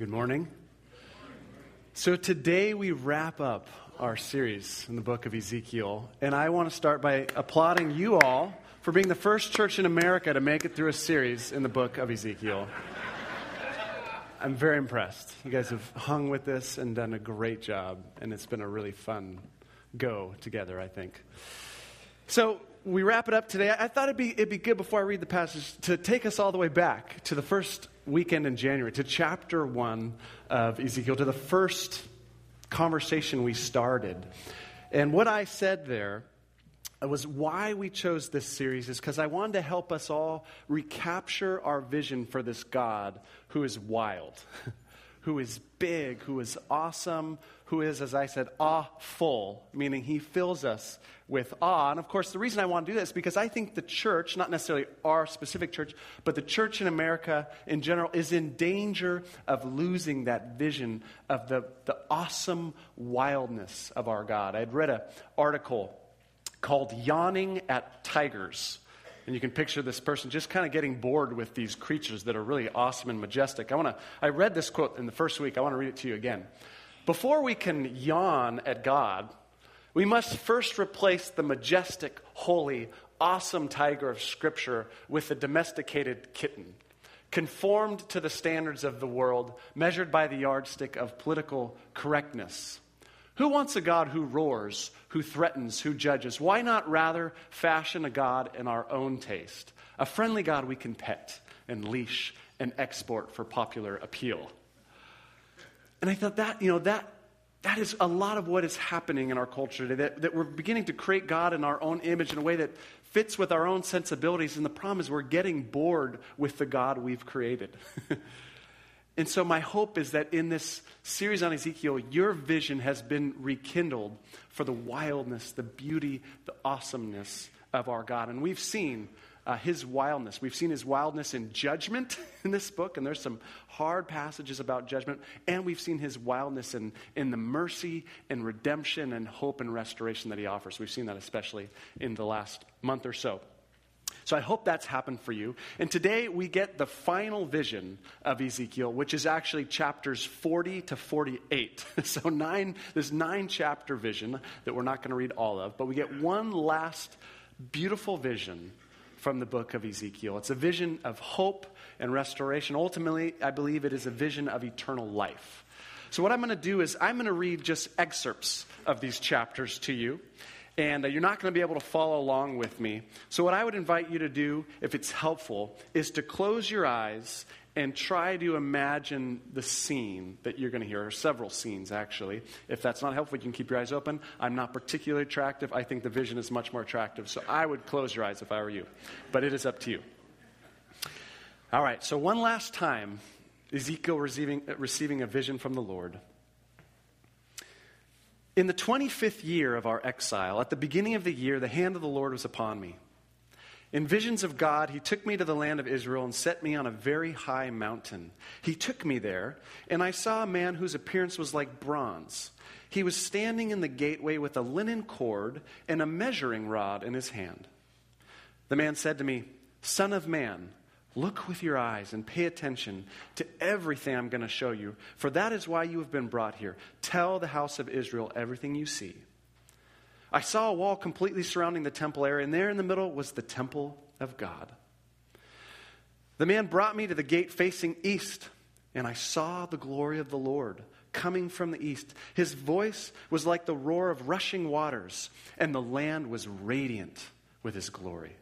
Good morning. So, today we wrap up our series in the book of Ezekiel, and I want to start by applauding you all for being the first church in America to make it through a series in the book of Ezekiel. I'm very impressed. You guys have hung with this and done a great job, and it's been a really fun go together, I think. So, we wrap it up today. I thought it'd be, it'd be good before I read the passage to take us all the way back to the first weekend in January, to chapter one of Ezekiel, to the first conversation we started. And what I said there was why we chose this series is because I wanted to help us all recapture our vision for this God who is wild, who is big, who is awesome, who is, as I said, awe full, meaning he fills us with awe. And of course, the reason I want to do this is because I think the church, not necessarily our specific church, but the church in America in general, is in danger of losing that vision of the, the awesome wildness of our God. I had read an article called Yawning at Tigers. And you can picture this person just kind of getting bored with these creatures that are really awesome and majestic. I want to I read this quote in the first week. I want to read it to you again. Before we can yawn at God, we must first replace the majestic, holy, awesome tiger of Scripture with the domesticated kitten, conformed to the standards of the world, measured by the yardstick of political correctness. Who wants a God who roars, who threatens, who judges? Why not rather fashion a God in our own taste? A friendly God we can pet and leash and export for popular appeal. And I thought that, you know, that, that is a lot of what is happening in our culture today, that, that we're beginning to create God in our own image in a way that fits with our own sensibilities. And the problem is we're getting bored with the God we've created. and so, my hope is that in this series on Ezekiel, your vision has been rekindled for the wildness, the beauty, the awesomeness of our God. And we've seen uh, his wildness. We've seen his wildness in judgment in this book, and there's some hard passages about judgment. And we've seen his wildness in, in the mercy and redemption and hope and restoration that he offers. We've seen that especially in the last month or so. So I hope that's happened for you. And today we get the final vision of Ezekiel, which is actually chapters 40 to 48. so nine, this nine chapter vision that we're not going to read all of, but we get one last beautiful vision from the book of Ezekiel. It's a vision of hope and restoration. Ultimately, I believe it is a vision of eternal life. So, what I'm going to do is I'm going to read just excerpts of these chapters to you. And uh, you're not going to be able to follow along with me. So, what I would invite you to do, if it's helpful, is to close your eyes and try to imagine the scene that you're going to hear, or several scenes actually. If that's not helpful, you can keep your eyes open. I'm not particularly attractive. I think the vision is much more attractive. So I would close your eyes if I were you. But it is up to you. All right, so one last time, Ezekiel receiving, receiving a vision from the Lord. In the 25th year of our exile, at the beginning of the year, the hand of the Lord was upon me in visions of God, he took me to the land of Israel and set me on a very high mountain. He took me there, and I saw a man whose appearance was like bronze. He was standing in the gateway with a linen cord and a measuring rod in his hand. The man said to me, Son of man, look with your eyes and pay attention to everything I'm going to show you, for that is why you have been brought here. Tell the house of Israel everything you see. I saw a wall completely surrounding the temple area, and there in the middle was the temple of God. The man brought me to the gate facing east, and I saw the glory of the Lord coming from the east. His voice was like the roar of rushing waters, and the land was radiant with his glory.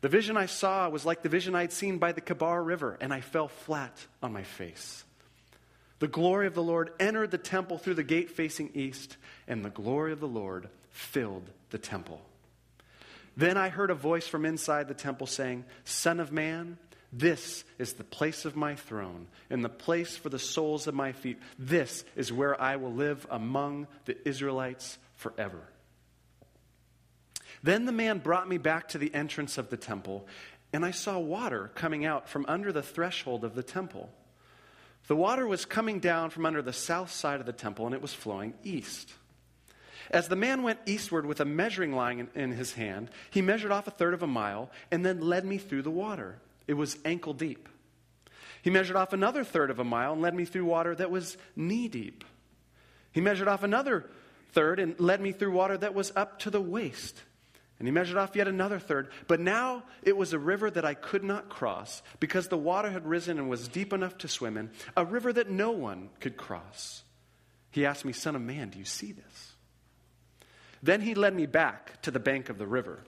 The vision I saw was like the vision I had seen by the Kebar River, and I fell flat on my face. The glory of the Lord entered the temple through the gate facing east, and the glory of the Lord filled the temple. Then I heard a voice from inside the temple saying, Son of man, this is the place of my throne, and the place for the soles of my feet. This is where I will live among the Israelites forever. Then the man brought me back to the entrance of the temple, and I saw water coming out from under the threshold of the temple. The water was coming down from under the south side of the temple, and it was flowing east. As the man went eastward with a measuring line in, his hand, he measured off a third of a mile and then led me through the water. It was ankle deep. He measured off another third of a mile and led me through water that was knee deep. He measured off another third and led me through water that was up to the waist. And he measured off yet another third. But now it was a river that I could not cross because the water had risen and was deep enough to swim in, a river that no one could cross. He asked me, Son of man, do you see this? Then he led me back to the bank of the river.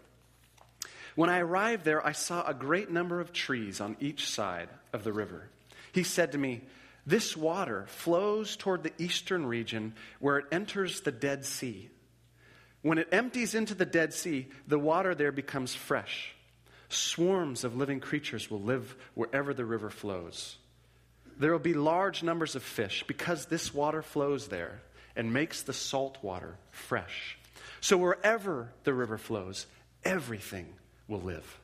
When I arrived there, I saw a great number of trees on each side of the river. He said to me, This water flows toward the eastern region where it enters the Dead Sea. When it empties into the Dead Sea, the water there becomes fresh. Swarms of living creatures will live wherever the river flows. There will be large numbers of fish because this water flows there and makes the salt water fresh. So wherever the river flows, everything will live.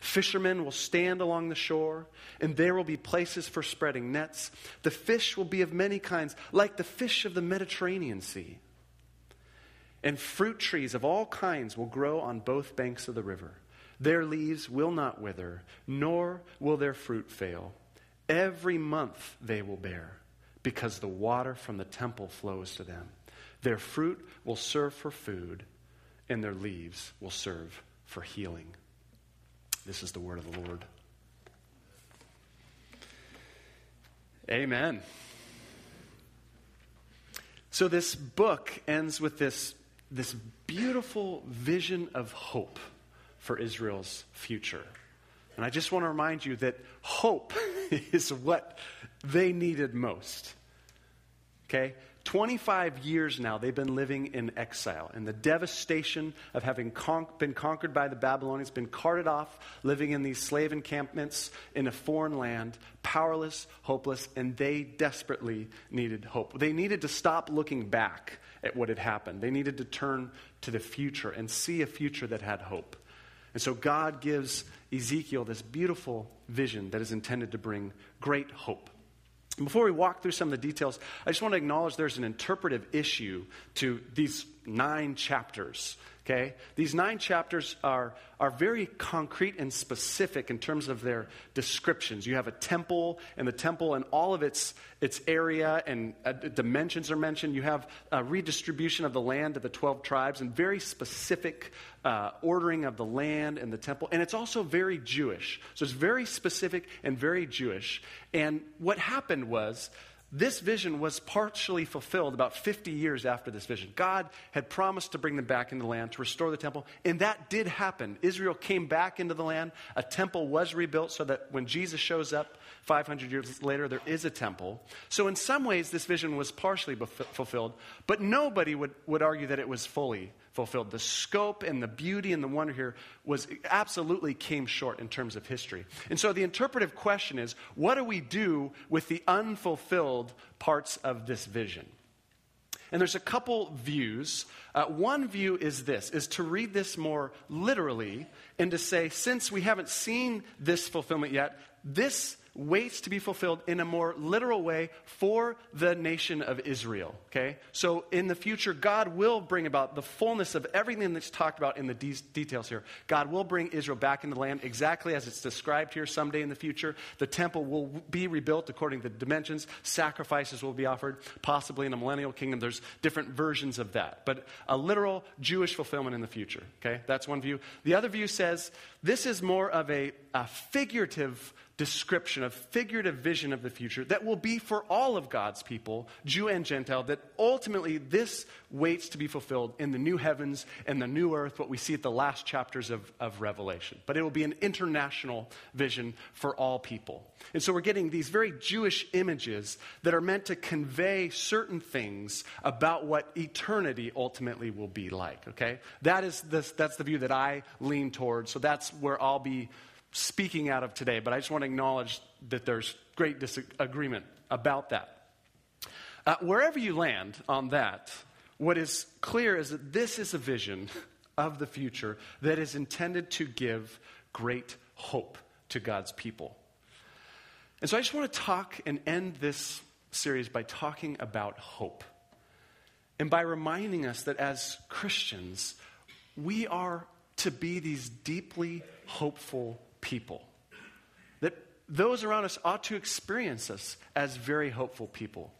Fishermen will stand along the shore, and there will be places for spreading nets. The fish will be of many kinds, like the fish of the Mediterranean Sea. And fruit trees of all kinds will grow on both banks of the river. Their leaves will not wither, nor will their fruit fail. Every month they will bear, because the water from the temple flows to them. Their fruit will serve for food, and their leaves will serve for healing. This is the word of the Lord. Amen. So, this book ends with this this beautiful vision of hope for Israel's future. And I just want to remind you that hope is what they needed most. Okay? 25 years now, they've been living in exile, and the devastation of having con- been conquered by the Babylonians, been carted off, living in these slave encampments in a foreign land, powerless, hopeless, and they desperately needed hope. They needed to stop looking back at what had happened. They needed to turn to the future and see a future that had hope. And so God gives Ezekiel this beautiful vision that is intended to bring great hope. Before we walk through some of the details, I just want to acknowledge there's an interpretive issue to these nine chapters. Okay? These nine chapters are, are very concrete and specific in terms of their descriptions. You have a temple, and the temple and all of its, its area and uh, dimensions are mentioned. You have a redistribution of the land to the 12 tribes and very specific uh, ordering of the land and the temple. And it's also very Jewish. So it's very specific and very Jewish. And what happened was, this vision was partially fulfilled about 50 years after this vision. God had promised to bring them back into the land, to restore the temple, and that did happen. Israel came back into the land. A temple was rebuilt so that when Jesus shows up 500 years later, there is a temple. So, in some ways, this vision was partially fulfilled, but nobody would, would argue that it was fully fulfilled. The scope and the beauty and the wonder here was absolutely came short in terms of history. And so the interpretive question is what do we do with the unfulfilled parts of this vision? And there's a couple views. Uh, one view is this, is to read this more literally and to say, since we haven't seen this fulfillment yet, this waits to be fulfilled in a more literal way for the nation of Israel. Okay? So in the future, God will bring about the fullness of everything that's talked about in the de- details here. God will bring Israel back into the land exactly as it's described here someday in the future. The temple will be rebuilt according to the dimensions. Sacrifices will be offered, possibly in a millennial kingdom. There's different versions of that. But a literal Jewish fulfillment in the future. Okay? That's one view. The other view says this is more of a, a figurative description, a figurative vision of the future that will be for all of God's people, Jew and Gentile, that ultimately this waits to be fulfilled in the new heavens and the new earth, what we see at the last chapters of, of Revelation. But it will be an international vision for all people. And so we're getting these very Jewish images that are meant to convey certain things about what eternity ultimately will be like, okay? That is this, that's the view that I lean towards. So that's where I'll be speaking out of today, but I just want to acknowledge that there's great disagreement about that. Uh, wherever you land on that, what is clear is that this is a vision of the future that is intended to give great hope to God's people. And so I just want to talk and end this series by talking about hope. And by reminding us that as Christians, we are to be these deeply hopeful people. That, those around us ought to experience us as very hopeful people.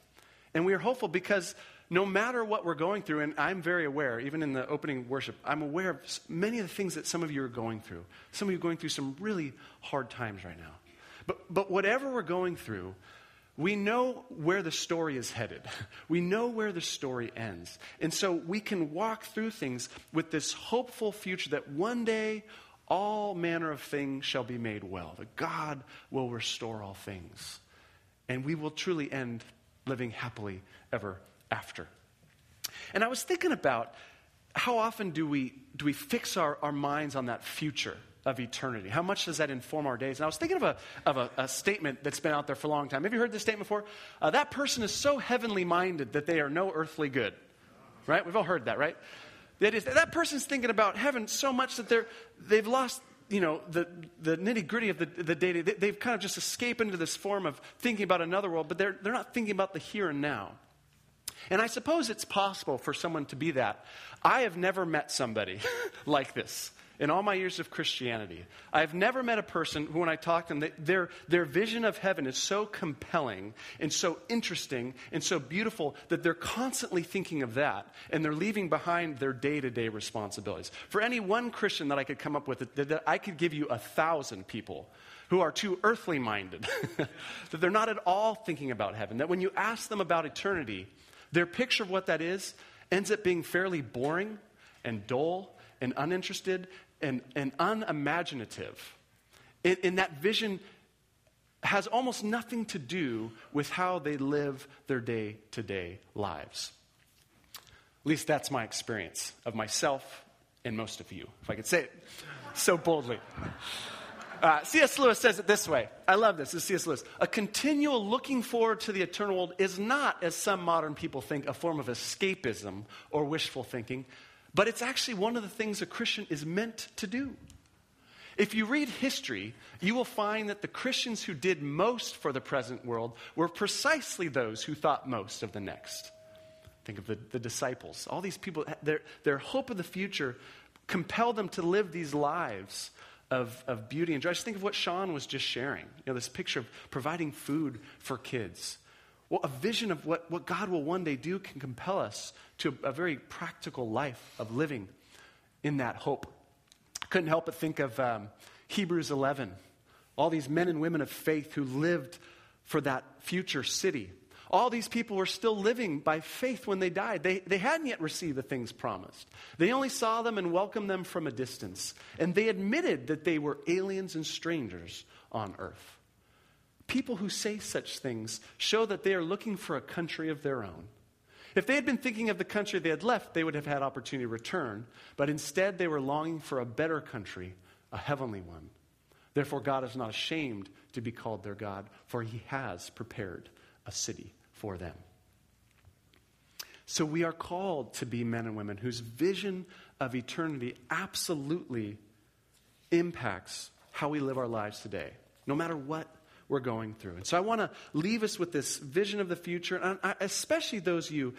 And we are hopeful because no matter what we're going through, and I'm very aware, even in the opening worship, I'm aware of many of the things that some of you are going through. Some of you are going through some really hard times right now. But, but whatever we're going through, we know where the story is headed. We know where the story ends. And so we can walk through things with this hopeful future that one day all manner of things shall be made well, that God will restore all things. And we will truly end living happily ever after. And I was thinking about how often do we, do we fix our, our minds on that future of eternity? How much does that inform our days? And I was thinking of a, of a, a statement that's been out there for a long time. Have you heard this statement before? Uh, that person is so heavenly minded that they are no earthly good. Right? We've all heard that, right? That is, that person's thinking about heaven so much that they're, they've lost you know, the, the nitty gritty of the, the day. They've kind of just escaped into this form of thinking about another world, but they're, they're not thinking about the here and now. And I suppose it's possible for someone to be that. I have never met somebody like this in all my years of Christianity. I've never met a person who, when I talk to them, their, their vision of heaven is so compelling and so interesting and so beautiful that they're constantly thinking of that and they're leaving behind their day to day responsibilities. For any one Christian that I could come up with, that, that I could give you a thousand people who are too earthly minded, that they're not at all thinking about heaven, that when you ask them about eternity, their picture of what that is ends up being fairly boring and dull and uninterested and, and unimaginative. And, and that vision has almost nothing to do with how they live their day to day lives. At least that's my experience of myself and most of you, if I could say it so boldly. Uh, C.S. Lewis says it this way. I love this. This is C.S. Lewis. A continual looking forward to the eternal world is not, as some modern people think, a form of escapism or wishful thinking, but it's actually one of the things a Christian is meant to do. If you read history, you will find that the Christians who did most for the present world were precisely those who thought most of the next. Think of the, the disciples. All these people, their, their hope of the future compelled them to live these lives of, of beauty and joy. Just think of what Sean was just sharing. You know, this picture of providing food for kids. Well, a vision of what, what God will one day do can compel us to a, very practical life of living in that hope. Couldn't help but think of um, Hebrews 11. All these men and women of faith who lived for that future city all these people were still living by faith when they died. They, they hadn't yet received the things promised. They only saw them and welcomed them from a distance. And they admitted that they were aliens and strangers on earth. People who say such things show that they are looking for a country of their own. If they had been thinking of the country they had left, they would have had opportunity to return. But instead, they were longing for a better country, a heavenly one. Therefore, God is not ashamed to be called their God, for he has prepared a city for them. So we are called to be men and women whose vision of eternity absolutely impacts how we live our lives today, no matter what we're going through. And so I want to leave us with this vision of the future, and especially those of you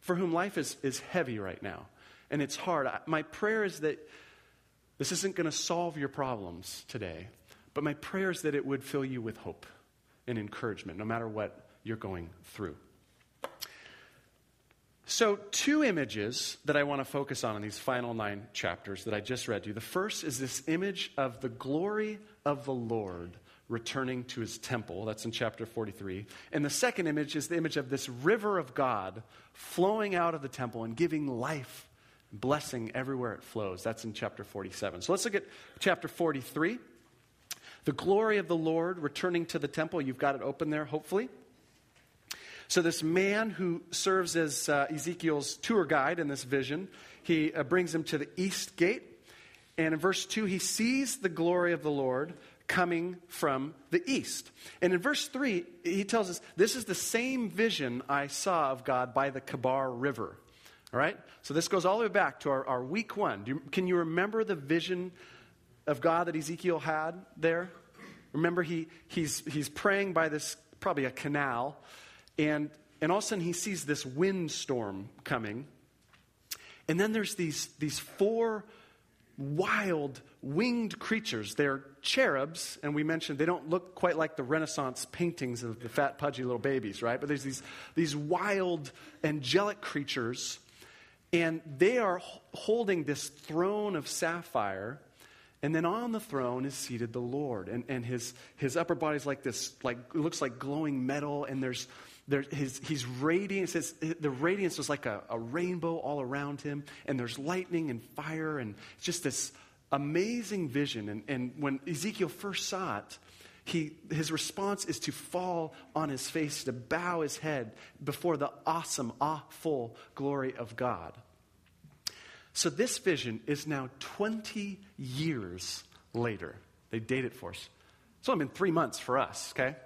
for whom life is, is heavy right now and it's hard. My prayer is that this isn't going to solve your problems today, but my prayer is that it would fill you with hope and encouragement, no matter what you're going through. So, two images that I want to focus on in these final nine chapters that I just read to you. The first is this image of the glory of the Lord returning to his temple. That's in chapter 43. And the second image is the image of this river of God flowing out of the temple and giving life, blessing everywhere it flows. That's in chapter 47. So, let's look at chapter 43. The glory of the Lord returning to the temple. You've got it open there, hopefully. So, this man who serves as uh, Ezekiel's tour guide in this vision, he uh, brings him to the east gate. And in verse 2, he sees the glory of the Lord coming from the east. And in verse 3, he tells us, This is the same vision I saw of God by the Kebar River. All right? So this goes all the way back to our, our week one. You, can you remember the vision of God that Ezekiel had there? Remember, he, he's, he's praying by this, probably a canal, and, and all of a sudden, he sees this windstorm coming. And then there's these, these four wild winged creatures. They're cherubs, and we mentioned they don't look quite like the Renaissance paintings of the fat, pudgy little babies, right? But there's these, these wild, angelic creatures, and they are holding this throne of sapphire. And then on the throne is seated the Lord. And, and his, his upper body is like this, like, it looks like glowing metal, and there's there, his, he's radiant. It says the radiance was like a, a rainbow all around him, and there's lightning and fire, and just this amazing vision. And, and when Ezekiel first saw it, he, his response is to fall on his face, to bow his head before the awesome, awful glory of God. So this vision is now 20 years later. They date it for us. It's only been three months for us, okay?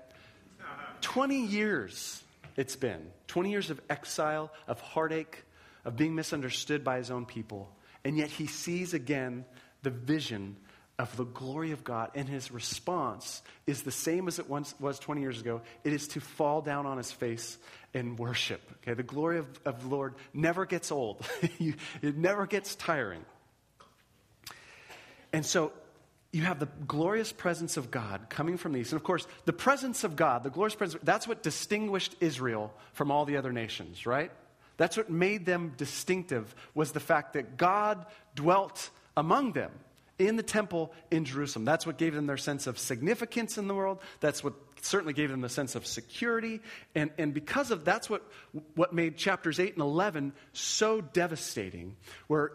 20 years it's been 20 years of exile, of heartache, of being misunderstood by his own people. And yet he sees again the vision of the glory of God, and his response is the same as it once was 20 years ago. It is to fall down on his face and worship. Okay, the glory of, of the Lord never gets old, it never gets tiring. And so you have the glorious presence of God coming from the east. And of course, the presence of God, the glorious presence, that's what distinguished Israel from all the other nations, right? That's what made them distinctive was the fact that God dwelt among them in the temple in Jerusalem. That's what gave them their sense of significance in the world. That's what certainly gave them the sense of security. And, and because of that's what, what made chapters 8 and 11 so devastating, where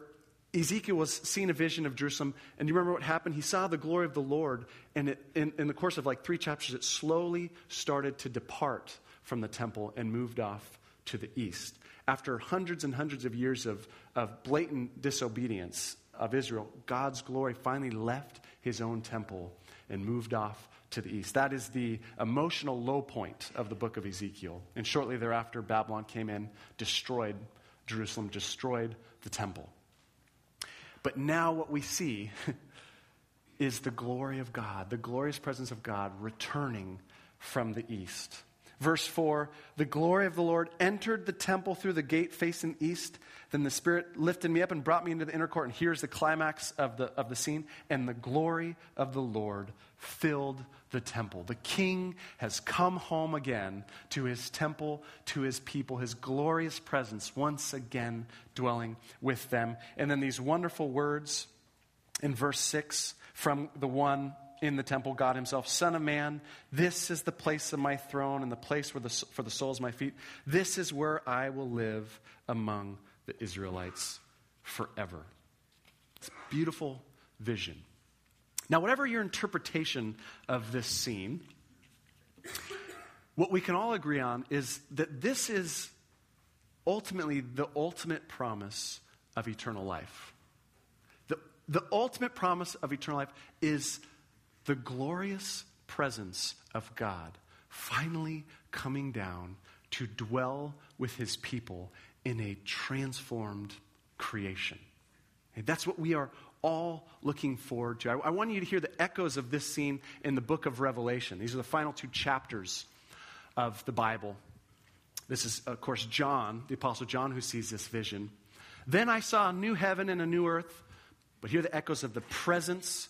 Ezekiel was seeing a vision of Jerusalem, and you remember what happened? He saw the glory of the Lord, and it, in, in the course of like three chapters, it slowly started to depart from the temple and moved off to the east. After hundreds and hundreds of years of, of blatant disobedience of Israel, God's glory finally left his own temple and moved off to the east. That is the emotional low point of the book of Ezekiel. And shortly thereafter, Babylon came in, destroyed Jerusalem, destroyed the temple. But now what we see is the glory of God, the glorious presence of God returning from the east. Verse 4 The glory of the Lord entered the temple through the gate facing east. Then the Spirit lifted me up and brought me into the inner court. And here's the climax of the, of the scene. And the glory of the Lord filled the temple. The king has come home again to his temple, to his people, his glorious presence once again dwelling with them. And then these wonderful words in verse 6 from the one in the temple, God Himself, Son of Man, this is the place of my throne and the place where the, for the soles of my feet. This is where I will live among the Israelites forever. It's a beautiful vision. Now, whatever your interpretation of this scene, what we can all agree on is that this is ultimately the ultimate promise of eternal life. The, the ultimate promise of eternal life is the glorious presence of God finally coming down to dwell with his people in a transformed creation. And that's what we are all looking forward to. I, I, want you to hear the echoes of this scene in the book of Revelation. These are the final two chapters of the Bible. This is, of course, John, the Apostle John, who sees this vision. Then I saw a new heaven and a new earth, but hear the echoes of the presence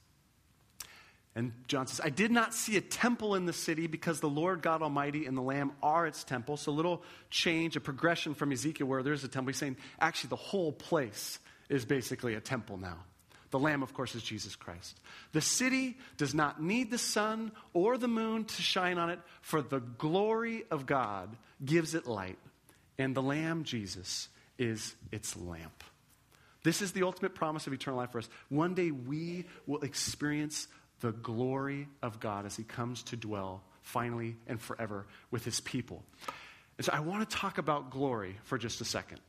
And John says, I did not see a temple in the city because the Lord God Almighty and the Lamb are its temple. So a little change, a progression from Ezekiel where there's a temple. He's saying, actually, the whole place is basically a temple now. The Lamb, of course, is Jesus Christ. The city does not need the sun or the moon to shine on it, for the glory of God gives it light, and the Lamb, Jesus, is its lamp. This is the ultimate promise of eternal life for us. One day we will experience the glory of God as He comes to dwell finally and forever with His people. And so I want to talk about glory for just a second.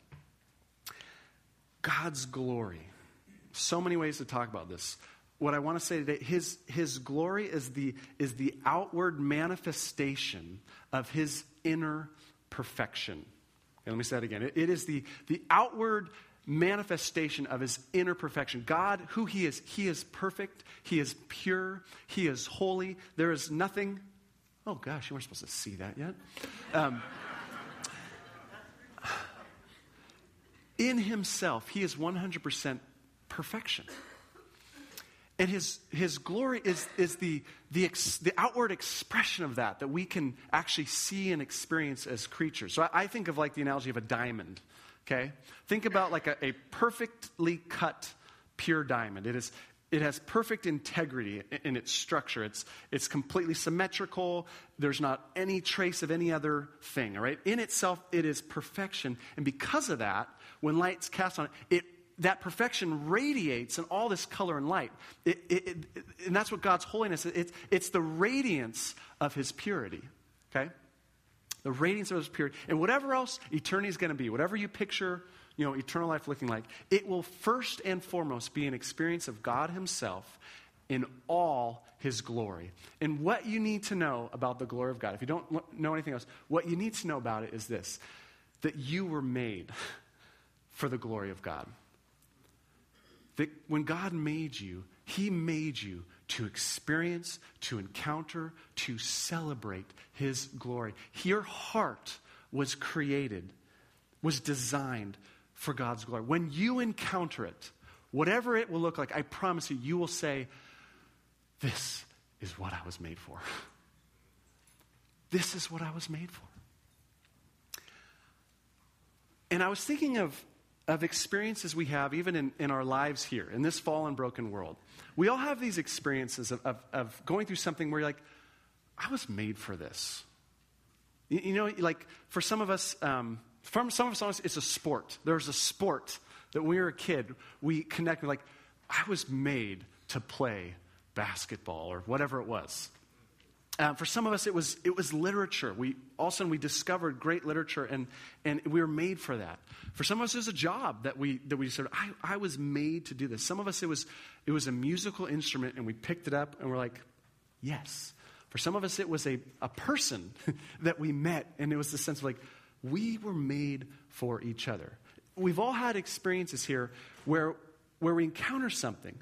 God's glory. so many ways to talk about this. What I want to say today, his, his glory is the, is the outward manifestation of his inner perfection. And let me say that again. It, it is the, the outward manifestation of his inner perfection. God, who he is, he is perfect, he is pure, he is holy. There is nothing. Oh gosh, you weren't supposed to see that yet. Um, in himself, he is 100% perfection. And his, his glory is, is the, the, ex, the outward expression of that, that we can actually see and experience as creatures. So I, I think of like the analogy of a diamond, okay? Think about like a, a perfectly cut, pure diamond. It, is, it has perfect integrity in, its structure. It's, it's completely symmetrical. There's not any trace of any other thing, all right? In itself, it is perfection. And because of that, when light's cast on it, it that perfection radiates in all this color and light. It, it, it, and that's what God's holiness is. It's, it's the radiance of his purity. Okay? The radiance of his purity. And whatever else eternity is going to be, whatever you picture, you know, eternal life looking like, it will first and foremost be an experience of God himself in all his glory. And what you need to know about the glory of God, if you don't know anything else, what you need to know about it is this that you were made for the glory of God that when God made you, He made you to experience, to encounter, to celebrate His glory. Your heart was created, was designed for God's glory. When you encounter it, whatever it will look like, I promise you, you will say, This is what I was made for. This is what I was made for. And I was thinking of of experiences we have, even in, in our lives here, in this fallen, broken world. We all have these experiences of, of, of going through something where you're like, I was made for this. You, you know, like for some of us, um, for some of us, it's a sport. There's a sport that when we were a kid, we connected like, I was made to play basketball or whatever it was. Uh, for some of us, it was, it was literature. We, all of a sudden, we discovered great literature, and, and we were made for that. For some of us, it was a job that we, that we sort of, I, I was made to do this. Some of us, it was, it was a musical instrument, and we picked it up, and we're like, yes. For some of us, it was a, a person that we met, and it was the sense of like, we were made for each other. We've all had experiences here where, where we encounter something.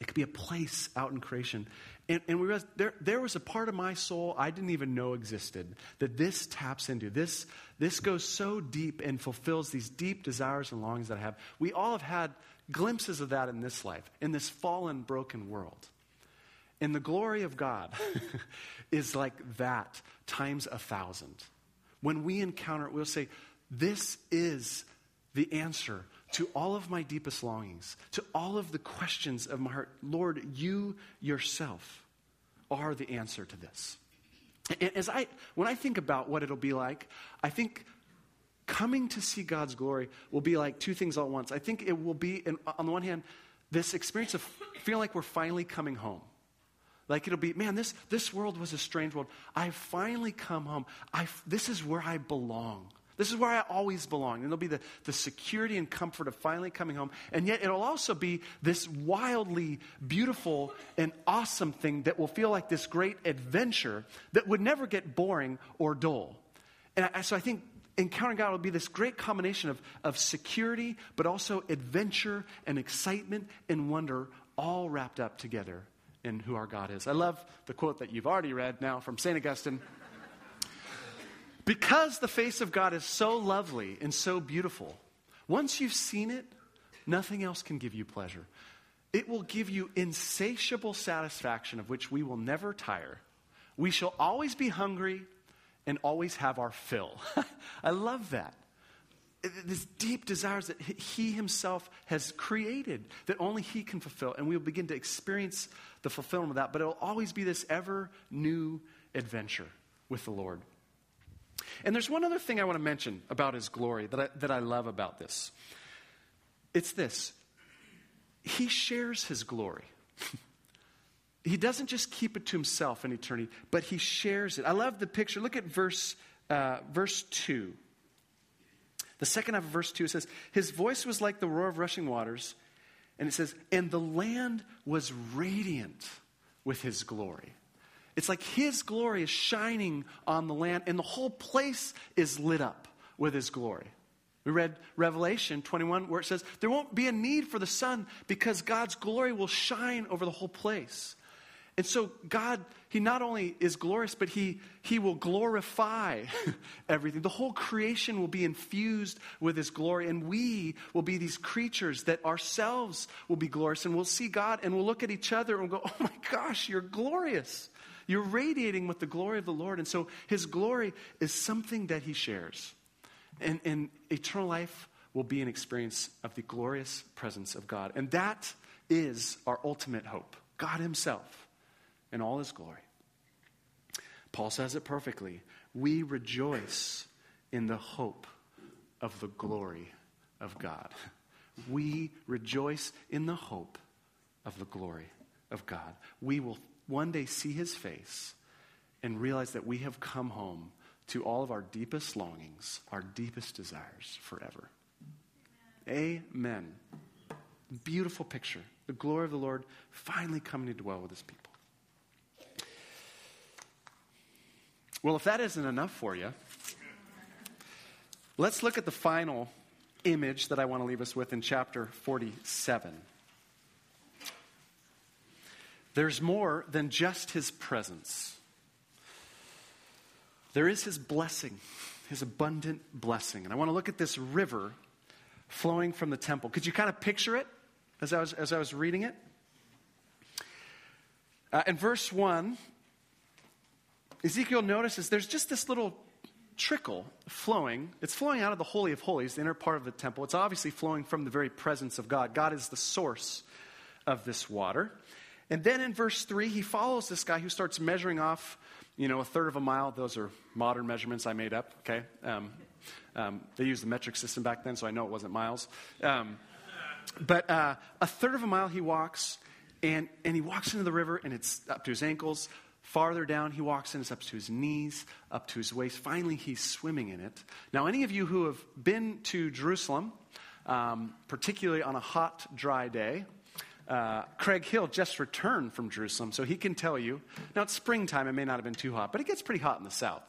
It could be a place out in creation, and, and we realized there, there was a part of my soul I didn't even know existed that this taps into. This, this goes so deep and fulfills these deep desires and longings that I have. We all have had glimpses of that in this life, in this fallen, broken world. And the glory of God is like that times a thousand. When we encounter it, we'll say, This is the answer to all of my deepest longings, to all of the questions of my heart. Lord, you yourself are the answer to this. And as I, when I think about what it'll be like, I think coming to see God's glory will be like two things all at once. I think it will be, on the one hand, this experience of feeling like we're finally coming home. Like it'll be, man, this, this world was a strange world. I've finally come home. i this is where I belong. This is where I always belong. And it'll be the, the security and comfort of finally coming home. And yet it'll also be this wildly beautiful and awesome thing that will feel like this great adventure that would never get boring or dull. And I, so I think encountering God will be this great combination of, of security, but also adventure and excitement and wonder all wrapped up together in who our God is. I love the quote that you've already read now from St. Augustine. Because the face of God is so lovely and so beautiful, once you've seen it, nothing else can give you pleasure. It will give you insatiable satisfaction of which we will never tire. We shall always be hungry and always have our fill. I love that. This deep desires that He Himself has created that only He can fulfill. And we'll begin to experience the fulfillment of that, but it'll always be this ever new adventure with the Lord. And there's one other thing I want to mention about his glory that I, that I love about this. It's this he shares his glory. he doesn't just keep it to himself in eternity, but he shares it. I love the picture. Look at verse, uh, verse 2. The second half of verse 2 says, His voice was like the roar of rushing waters, And it says, And the land was radiant with his glory. It's like his glory is shining on the land, and the whole place is lit up with his glory. We read Revelation 21 where it says, There won't be a need for the sun because God's glory will shine over the whole place. And so, God, He not only is glorious, but He, he will glorify everything. The whole creation will be infused with His glory, and we will be these creatures that ourselves will be glorious. And we'll see God and we'll look at each other and we'll go, Oh my gosh, you're glorious. You're radiating with the glory of the Lord. And so, His glory is something that He shares. And, and eternal life will be an experience of the glorious presence of God. And that is our ultimate hope God Himself in all His glory. Paul says it perfectly. We rejoice in the hope of the glory of God. We rejoice in the hope of the glory of God. We will one day see His face and realize that we have come home to all of our deepest longings, our deepest desires forever. Amen. Beautiful picture. The glory of the Lord finally coming to dwell with his people. Well, if that isn't enough for you, let's look at the final image that I want to leave us with in chapter 47. There's more than just his presence. There is his blessing, his abundant blessing. And I want to look at this river flowing from the temple. Could you kind of picture it as I was, as I was reading it? Uh, in verse 1, Ezekiel notices there's just this little trickle flowing. It's flowing out of the Holy of Holies, the inner part of the temple. It's obviously flowing from the very presence of God. God is the source of this water. And then in verse 3, he follows this guy who starts measuring off you know, a third of a mile, those are modern measurements I made up, okay? Um, um, they used the metric system back then, so I know it wasn't miles. Um, but uh, a third of a mile he walks, and, and he walks into the river, and it's up to his ankles. Farther down he walks in, it's up to his knees, up to his waist. Finally, he's swimming in it. Now, any of you who have been to Jerusalem, um, particularly on a hot, dry day, uh, Craig Hill just returned from Jerusalem, so he can tell you. Now, it's springtime, it may not have been too hot, but it gets pretty hot in the south.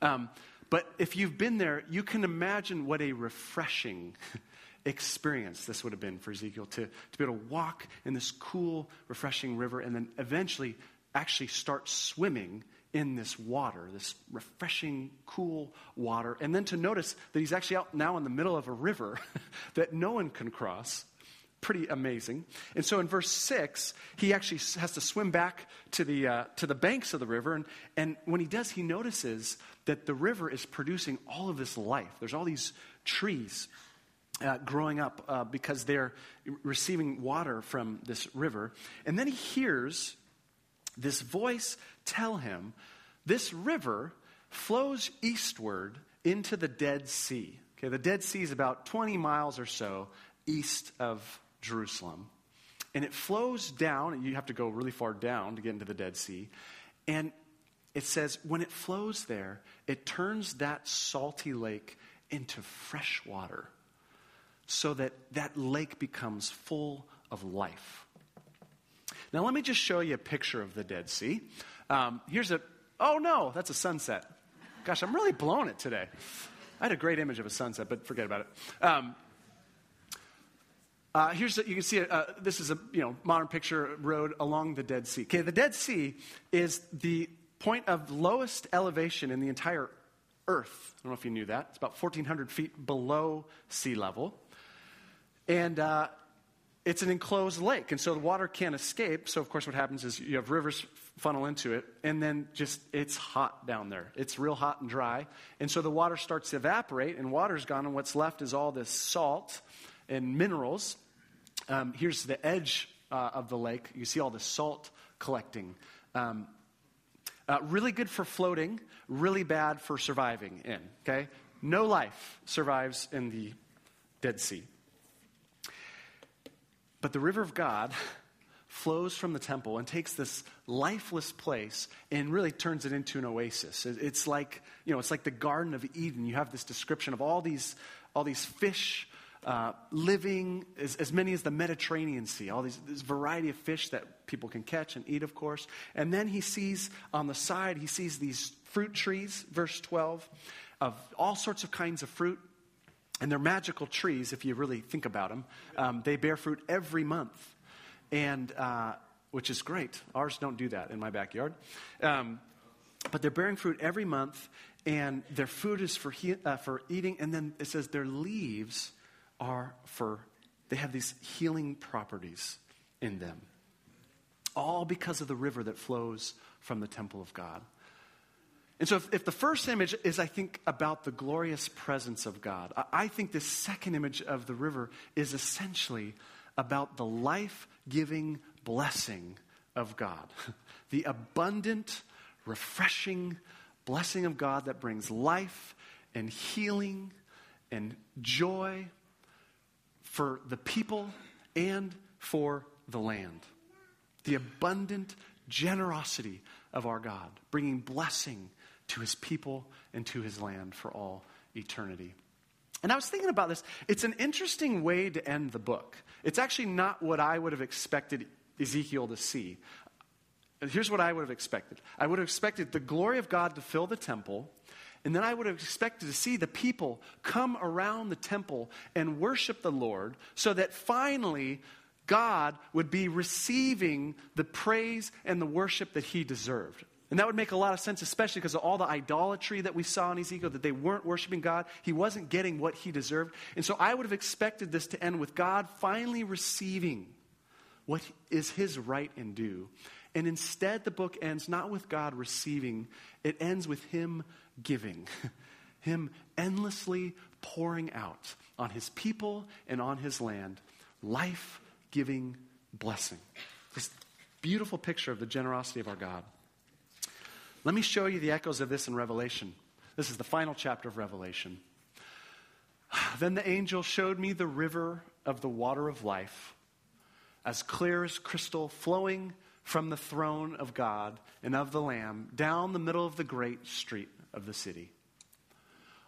Um, but if you've been there, you can imagine what a refreshing experience this would have been for Ezekiel to, to be able to walk in this cool, refreshing river and then eventually actually start swimming in this water, this refreshing, cool water. And then to notice that he's actually out now in the middle of a river that no one can cross pretty amazing. And so in verse 6, he actually has to swim back to the, uh, to the banks of the river. And, and when he does, he notices that the river is producing all of this life. There's all these trees uh, growing up uh, because they're receiving water from this river. And then he hears this voice tell him this river flows eastward into the Dead Sea. Okay, the Dead Sea is about 20 miles or so east of Jerusalem. And it flows down, and you have to go really far down to get into the Dead Sea. And it says, when it flows there, it turns that salty lake into fresh water so that that lake becomes full of life. Now, let me just show you a picture of the Dead Sea. Um, here's a, oh no, that's a sunset. Gosh, I'm really blowing it today. I had a great image of a sunset, but forget about it. Um, uh, here's you can see uh, this is a you know modern picture road along the Dead Sea. Okay, the Dead Sea is the point of lowest elevation in the entire Earth. I don't know if you knew that. It's about 1,400 feet below sea level, and uh, it's an enclosed lake, and so the water can't escape. So of course, what happens is you have rivers funnel into it, and then just it's hot down there. It's real hot and dry, and so the water starts to evaporate, and water's gone, and what's left is all this salt and minerals. Um, here's the edge uh, of the lake. You see all the salt collecting. Um, uh, really good for floating, really bad for surviving in, okay? No life survives in the Dead Sea. But the river of God flows from the temple and takes this lifeless place and really turns it into an oasis. It's like, you know, it's like the Garden of Eden. You have this description of all these, all these fish uh, living, as, as, many as the Mediterranean Sea, all these, this variety of fish that people can catch and eat, of course. And then he sees on the side, he sees these fruit trees, verse 12, of all sorts of kinds of fruit. And they're magical trees, if you really think about them. Um, they bear fruit every month, and uh, which is great. Ours don't do that in my backyard. Um, but they're bearing fruit every month, and their food is for, he, uh, for eating. And then it says their leaves are for, they have these healing properties in them. All because of the river that flows from the temple of God. And so, if, if, the first image is, I think, about the glorious presence of God, I, I think this second image of the river is essentially about the life giving blessing of God. the abundant, refreshing blessing of God that brings life and healing and joy for the people and for the land. The abundant generosity of our God, bringing blessing to his people and to his land for all eternity. And I was thinking about this. It's an interesting way to end the book. It's actually not what I would have expected Ezekiel to see. Here's what I would have expected I would have expected the glory of God to fill the temple, and then I would have expected to see the people come around the temple and worship the Lord so that finally God would be receiving the praise and the worship that he deserved. And that would make a lot of sense, especially because of all the idolatry that we saw in Ezekiel, that they weren't worshiping God. He wasn't getting what he deserved. And so I would have expected this to end with God finally receiving what is his right and due. And instead, the book ends not with God receiving, it ends with him giving, him endlessly pouring out on his people and on his land life giving blessing. This beautiful picture of the generosity of our God. Let me show you the echoes of this in Revelation. This is the final chapter of Revelation. Then the angel showed me the river of the water of life, as clear as crystal, flowing from the throne of God and of the Lamb down the middle of the great street of the city.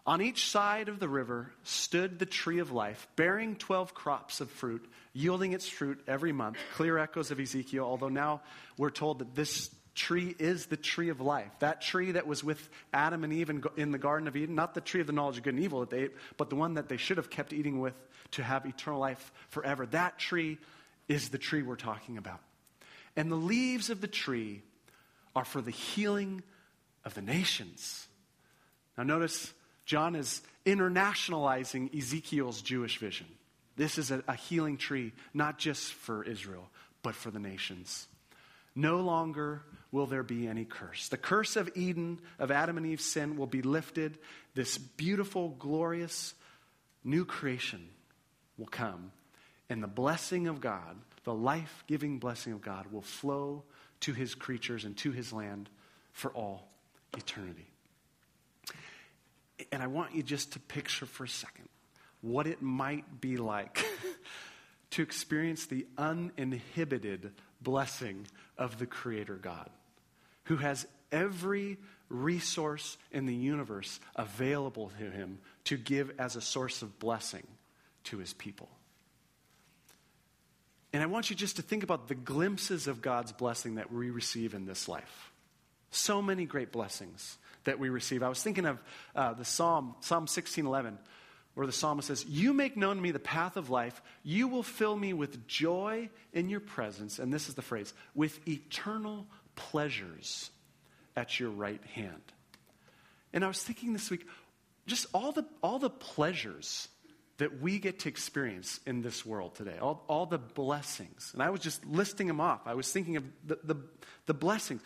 On each side of the river stood the tree of life, bearing 12 crops of fruit, yielding its fruit every month. Clear echoes of Ezekiel, although now we're told that this tree is the tree of life. That tree that was with Adam and Eve in, the Garden of Eden, not the tree of the knowledge of good and evil that they ate, but the one that they should have kept eating with to have eternal life forever. That tree is the tree we're talking about. And the leaves of the tree are for the healing of the nations. Now, notice John is internationalizing Ezekiel's Jewish vision. This is a, a healing tree, not just for Israel, but for the nations. No longer will there be any curse. The curse of Eden, of Adam and Eve's sin, will be lifted. This beautiful, glorious new creation will come. And the blessing of God, the life giving blessing of God, will flow to his creatures and to his land for all eternity. And I want you just to picture for a second what it might be like to experience the uninhibited blessing of the Creator God, who has every resource in the universe available to him to give as a source of blessing to his people. And I want you just to think about the glimpses of God's blessing that we receive in this life. So many great blessings that we receive. I was thinking of uh, the Psalm, Psalm 1611, where the psalmist says, You make known to me the path of life. You will fill me with joy in your presence. And this is the phrase with eternal pleasures at your right hand. And I was thinking this week, just all the, all the pleasures that we get to experience in this world today, all, all the blessings. And I was just listing them off. I was thinking of the, the, the blessings.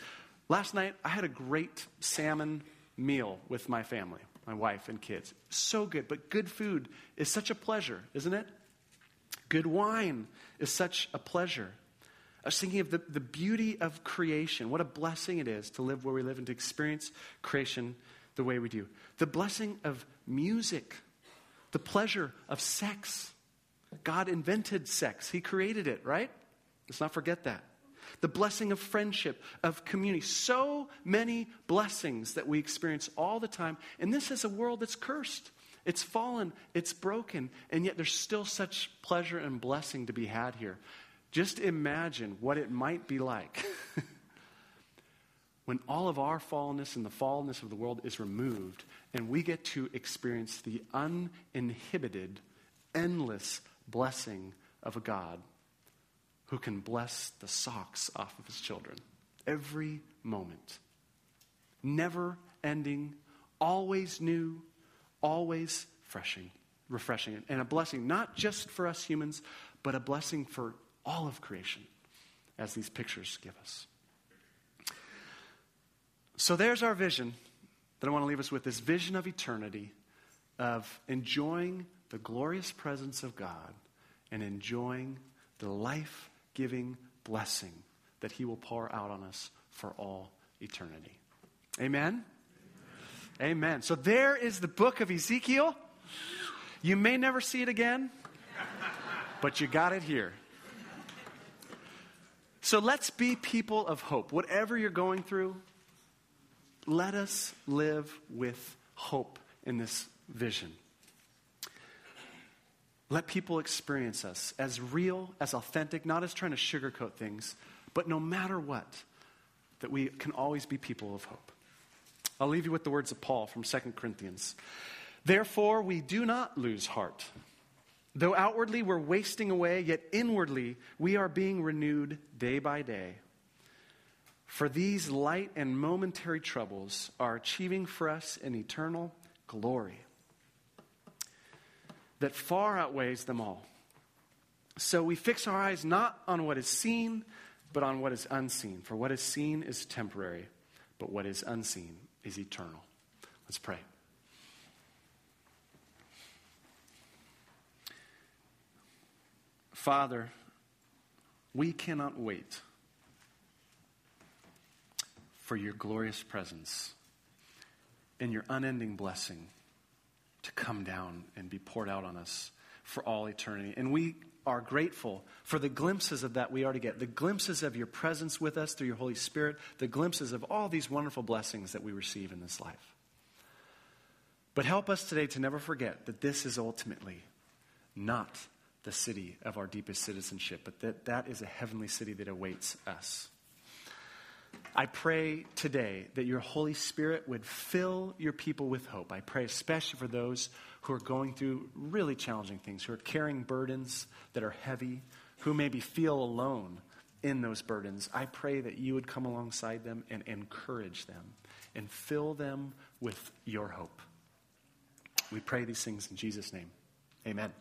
Last night, I had a great salmon meal with my family my wife and kids. So good. But good food is such a pleasure, isn't it? Good wine is such a pleasure. I was thinking of the, the beauty of creation. What a blessing it is to live where we live and to experience creation the way we do. The blessing of music, the pleasure of sex. God invented sex, He created it, right? Let's not forget that the blessing of friendship, of community. So many blessings that we experience all the time. And this is a world that's cursed. It's fallen, it's broken, and yet there's still such pleasure and blessing to be had here. Just imagine what it might be like when all of our fallenness and the fallenness of the world is removed and we get to experience the uninhibited, endless blessing of a God who can bless the socks off of his children every moment. Never ending, always new, always freshing, refreshing, and a blessing not just for us humans, but a blessing for all of creation, as these pictures give us. So there's our vision that I want to leave us with this vision of eternity, of enjoying the glorious presence of God and enjoying the life giving blessing that He will pour out on us for all eternity. Amen? Amen? Amen. So there is the book of Ezekiel. You may never see it again, but you got it here. So let's be people of hope. Whatever you're going through, let us live with hope in this vision. Let people experience us as real, as authentic, not as trying to sugarcoat things, but no matter what, that we can always be people of hope. I'll leave you with the words of Paul from 2 Corinthians. Therefore, we do not lose heart. Though outwardly we're wasting away, yet inwardly we are being renewed day by day. For these light and momentary troubles are achieving for us an eternal glory that far outweighs them all. So we fix our eyes not on what is seen, but on what is unseen. For what is seen is temporary, but what is unseen is eternal. Let's pray. Father, we cannot wait for your glorious presence and your unending blessing to come down and be poured out on us for all eternity. And we are grateful for the glimpses of that we already get the glimpses of your presence with us through your Holy Spirit, the glimpses of all these wonderful blessings that we receive in this life. But help us today to never forget that this is ultimately not the city of our deepest citizenship, but that that is a heavenly city that awaits us. I pray today that your Holy Spirit would fill your people with hope. I pray especially for those who are going through really challenging things, who are carrying burdens that are heavy, who maybe feel alone in those burdens. I pray that you would come alongside them and encourage them and fill them with your hope. We pray these things in Jesus' name. Amen.